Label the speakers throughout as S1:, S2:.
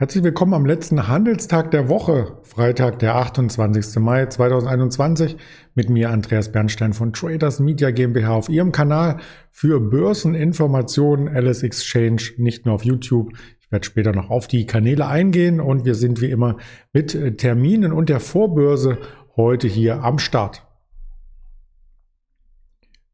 S1: Herzlich willkommen am letzten Handelstag der Woche, Freitag, der 28. Mai 2021, mit mir Andreas Bernstein von Traders Media GmbH auf Ihrem Kanal für Börseninformationen LS Exchange, nicht nur auf YouTube. Ich werde später noch auf die Kanäle eingehen und wir sind wie immer mit Terminen und der Vorbörse heute hier am Start.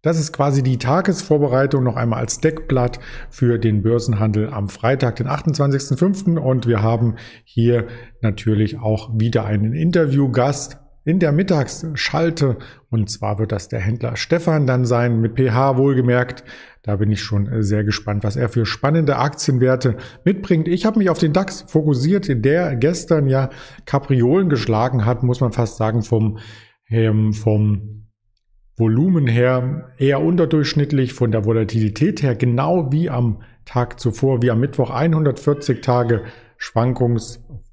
S1: Das ist quasi die Tagesvorbereitung noch einmal als Deckblatt für den Börsenhandel am Freitag, den 28.05. Und wir haben hier natürlich auch wieder einen Interviewgast in der Mittagsschalte. Und zwar wird das der Händler Stefan dann sein, mit PH wohlgemerkt. Da bin ich schon sehr gespannt, was er für spannende Aktienwerte mitbringt. Ich habe mich auf den DAX fokussiert, der gestern ja Kapriolen geschlagen hat, muss man fast sagen, vom, ähm, vom Volumen her eher unterdurchschnittlich, von der Volatilität her genau wie am Tag zuvor, wie am Mittwoch 140 Tage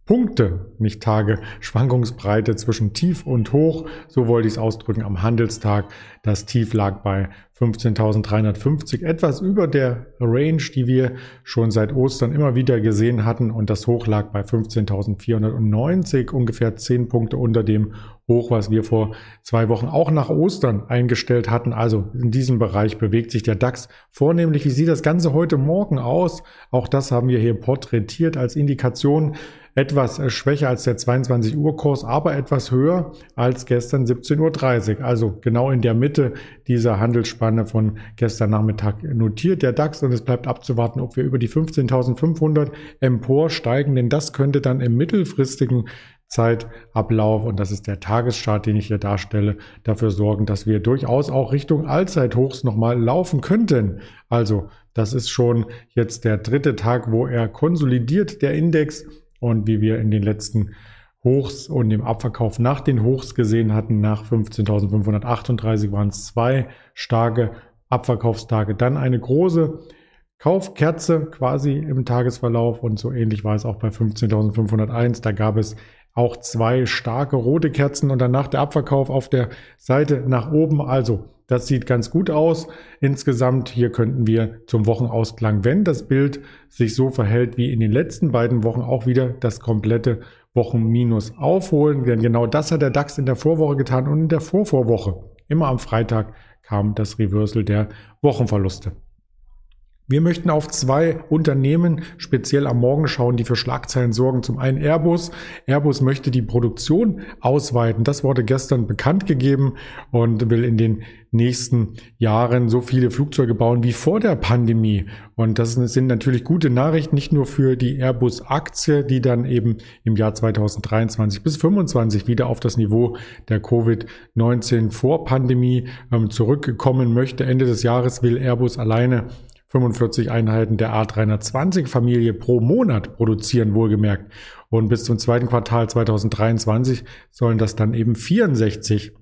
S1: Schwankungspunkte, nicht Tage, Schwankungsbreite zwischen Tief und Hoch, so wollte ich es ausdrücken, am Handelstag. Das Tief lag bei 15.350, etwas über der Range, die wir schon seit Ostern immer wieder gesehen hatten und das Hoch lag bei 15.490, ungefähr 10 Punkte unter dem Hoch, was wir vor zwei Wochen auch nach Ostern eingestellt hatten. Also in diesem Bereich bewegt sich der DAX vornehmlich. Wie sieht das Ganze heute Morgen aus? Auch das haben wir hier porträtiert als Indikation etwas schwächer als der 22 Uhr Kurs, aber etwas höher als gestern 17.30 Uhr. Also genau in der Mitte dieser Handelsspanne von gestern Nachmittag notiert der DAX und es bleibt abzuwarten, ob wir über die 15.500 emporsteigen, denn das könnte dann im mittelfristigen Zeitablauf, und das ist der Tagesstart, den ich hier darstelle, dafür sorgen, dass wir durchaus auch Richtung Allzeithochs nochmal laufen könnten. Also, das ist schon jetzt der dritte Tag, wo er konsolidiert, der Index. Und wie wir in den letzten Hochs und dem Abverkauf nach den Hochs gesehen hatten, nach 15.538 waren es zwei starke Abverkaufstage, dann eine große Kaufkerze quasi im Tagesverlauf und so ähnlich war es auch bei 15.501. Da gab es auch zwei starke rote Kerzen und danach der Abverkauf auf der Seite nach oben. Also das sieht ganz gut aus. Insgesamt hier könnten wir zum Wochenausklang, wenn das Bild sich so verhält wie in den letzten beiden Wochen, auch wieder das komplette Wochenminus aufholen. Denn genau das hat der DAX in der Vorwoche getan und in der Vorvorwoche. Immer am Freitag kam das Reversal der Wochenverluste. Wir möchten auf zwei Unternehmen speziell am Morgen schauen, die für Schlagzeilen sorgen. Zum einen Airbus. Airbus möchte die Produktion ausweiten. Das wurde gestern bekannt gegeben und will in den nächsten Jahren so viele Flugzeuge bauen wie vor der Pandemie. Und das sind natürlich gute Nachrichten, nicht nur für die Airbus-Aktie, die dann eben im Jahr 2023 bis 2025 wieder auf das Niveau der Covid-19 Vorpandemie ähm, zurückkommen möchte. Ende des Jahres will Airbus alleine 45 Einheiten der A320-Familie pro Monat produzieren, wohlgemerkt. Und bis zum zweiten Quartal 2023 sollen das dann eben 64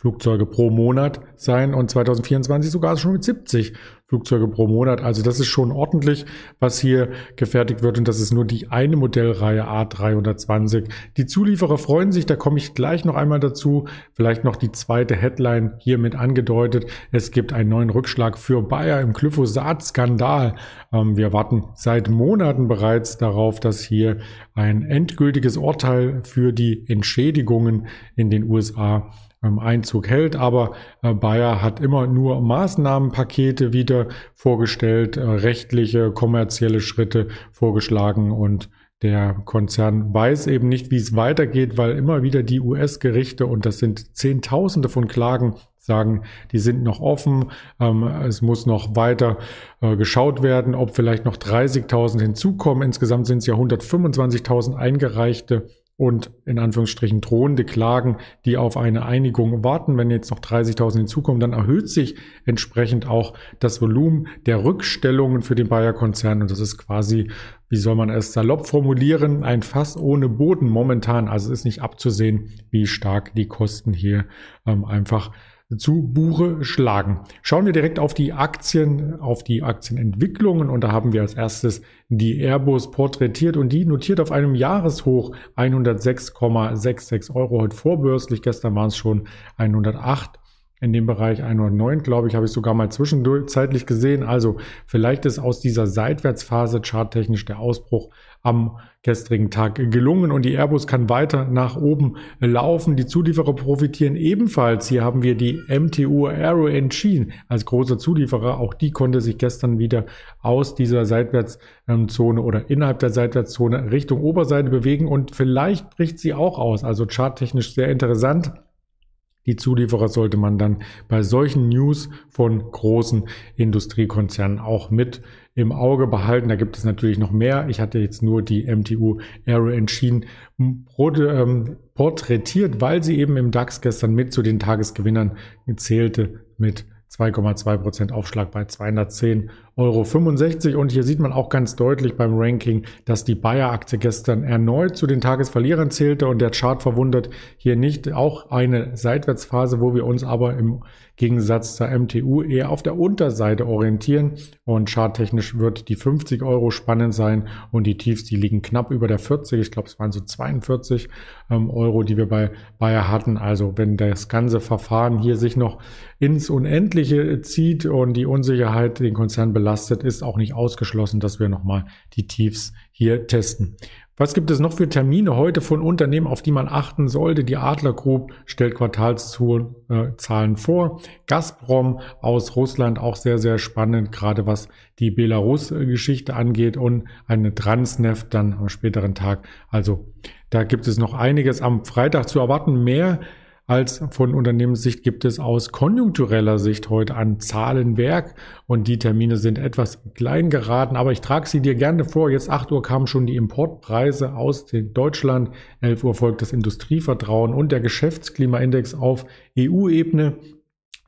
S1: Flugzeuge pro Monat sein und 2024 sogar schon mit 70 Flugzeuge pro Monat. Also das ist schon ordentlich, was hier gefertigt wird und das ist nur die eine Modellreihe A320. Die Zulieferer freuen sich, da komme ich gleich noch einmal dazu. Vielleicht noch die zweite Headline hiermit angedeutet. Es gibt einen neuen Rückschlag für Bayer im Glyphosat-Skandal. Ähm, wir warten seit Monaten bereits darauf, dass hier ein endgültiges Urteil für die Entschädigungen in den USA Einzug hält. Aber äh, Bayer hat immer nur Maßnahmenpakete wieder vorgestellt, äh, rechtliche, kommerzielle Schritte vorgeschlagen und der Konzern weiß eben nicht, wie es weitergeht, weil immer wieder die US-Gerichte, und das sind Zehntausende von Klagen, sagen, die sind noch offen, ähm, es muss noch weiter äh, geschaut werden, ob vielleicht noch 30.000 hinzukommen. Insgesamt sind es ja 125.000 eingereichte und in Anführungsstrichen drohende Klagen, die auf eine Einigung warten. Wenn jetzt noch 30.000 hinzukommen, dann erhöht sich entsprechend auch das Volumen der Rückstellungen für den Bayer-Konzern. Und das ist quasi, wie soll man es salopp formulieren, ein Fass ohne Boden momentan. Also es ist nicht abzusehen, wie stark die Kosten hier ähm, einfach zu Buche schlagen. Schauen wir direkt auf die Aktien, auf die Aktienentwicklungen und da haben wir als erstes die Airbus porträtiert und die notiert auf einem Jahreshoch 106,66 Euro heute vorbörslich. Gestern waren es schon 108 in dem Bereich 109, glaube ich, habe ich sogar mal zwischenzeitlich gesehen. Also vielleicht ist aus dieser Seitwärtsphase charttechnisch der Ausbruch am gestrigen Tag gelungen und die Airbus kann weiter nach oben laufen. Die Zulieferer profitieren ebenfalls. Hier haben wir die MTU Aero Engine als großer Zulieferer. Auch die konnte sich gestern wieder aus dieser Seitwärtszone oder innerhalb der Seitwärtszone Richtung Oberseite bewegen und vielleicht bricht sie auch aus. Also charttechnisch sehr interessant. Die Zulieferer sollte man dann bei solchen News von großen Industriekonzernen auch mit im Auge behalten. Da gibt es natürlich noch mehr. Ich hatte jetzt nur die MTU Aero Engine ähm, porträtiert, weil sie eben im DAX gestern mit zu den Tagesgewinnern zählte mit 2,2% Aufschlag bei 210,65 Euro. Und hier sieht man auch ganz deutlich beim Ranking, dass die Bayer-Aktie gestern erneut zu den Tagesverlierern zählte und der Chart verwundert hier nicht. Auch eine Seitwärtsphase, wo wir uns aber im Gegensatz zur MTU eher auf der Unterseite orientieren. Und charttechnisch wird die 50 Euro spannend sein und die Tiefs, die liegen knapp über der 40. Ich glaube, es waren so 42 ähm, Euro, die wir bei Bayer hatten. Also wenn das ganze Verfahren hier sich noch ins Unendliche zieht und die Unsicherheit den Konzern belastet, ist auch nicht ausgeschlossen, dass wir nochmal die Tiefs hier testen. Was gibt es noch für Termine heute von Unternehmen, auf die man achten sollte? Die Adler Group stellt Quartalszahlen vor. Gazprom aus Russland auch sehr, sehr spannend, gerade was die Belarus-Geschichte angeht und eine Transneft dann am späteren Tag. Also da gibt es noch einiges am Freitag zu erwarten. Mehr als von Unternehmenssicht gibt es aus konjunktureller Sicht heute an Zahlenwerk und die Termine sind etwas klein geraten, aber ich trage sie dir gerne vor. Jetzt 8 Uhr kamen schon die Importpreise aus Deutschland, 11 Uhr folgt das Industrievertrauen und der Geschäftsklimaindex auf EU-Ebene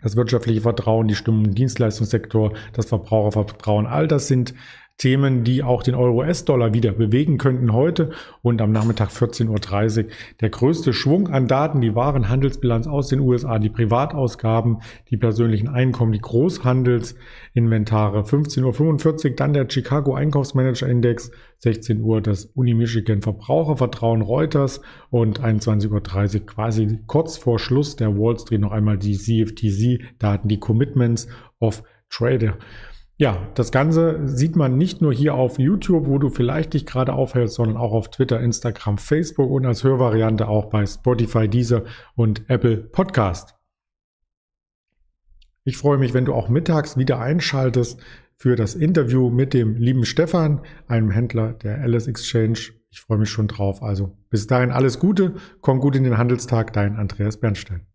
S1: das wirtschaftliche Vertrauen, die Stimmung im Dienstleistungssektor, das Verbrauchervertrauen, all das sind Themen, die auch den Euro-US-Dollar wieder bewegen könnten heute und am Nachmittag 14.30 Uhr. Der größte Schwung an Daten, die Warenhandelsbilanz aus den USA, Privatausgaben, die persönlichen Einkommen, die Großhandelsinventare. 15.45 Uhr dann der Chicago Einkaufsmanager Index, 16 Uhr das Uni Michigan Verbrauchervertrauen Reuters und 21.30 Uhr quasi kurz vor Schluss der Wall Street noch einmal die CFTC-Daten, die Commitments of Trader. Ja, das Ganze sieht man nicht nur hier auf YouTube, wo du vielleicht dich gerade aufhältst, sondern auch auf Twitter, Instagram, Facebook und als Hörvariante auch bei Spotify, Deezer und Apple Podcast. Ich freue mich, wenn du auch mittags wieder einschaltest für das Interview mit dem lieben Stefan, einem Händler der Alice Exchange. Ich freue mich schon drauf. Also bis dahin alles Gute, komm gut in den Handelstag, dein Andreas Bernstein.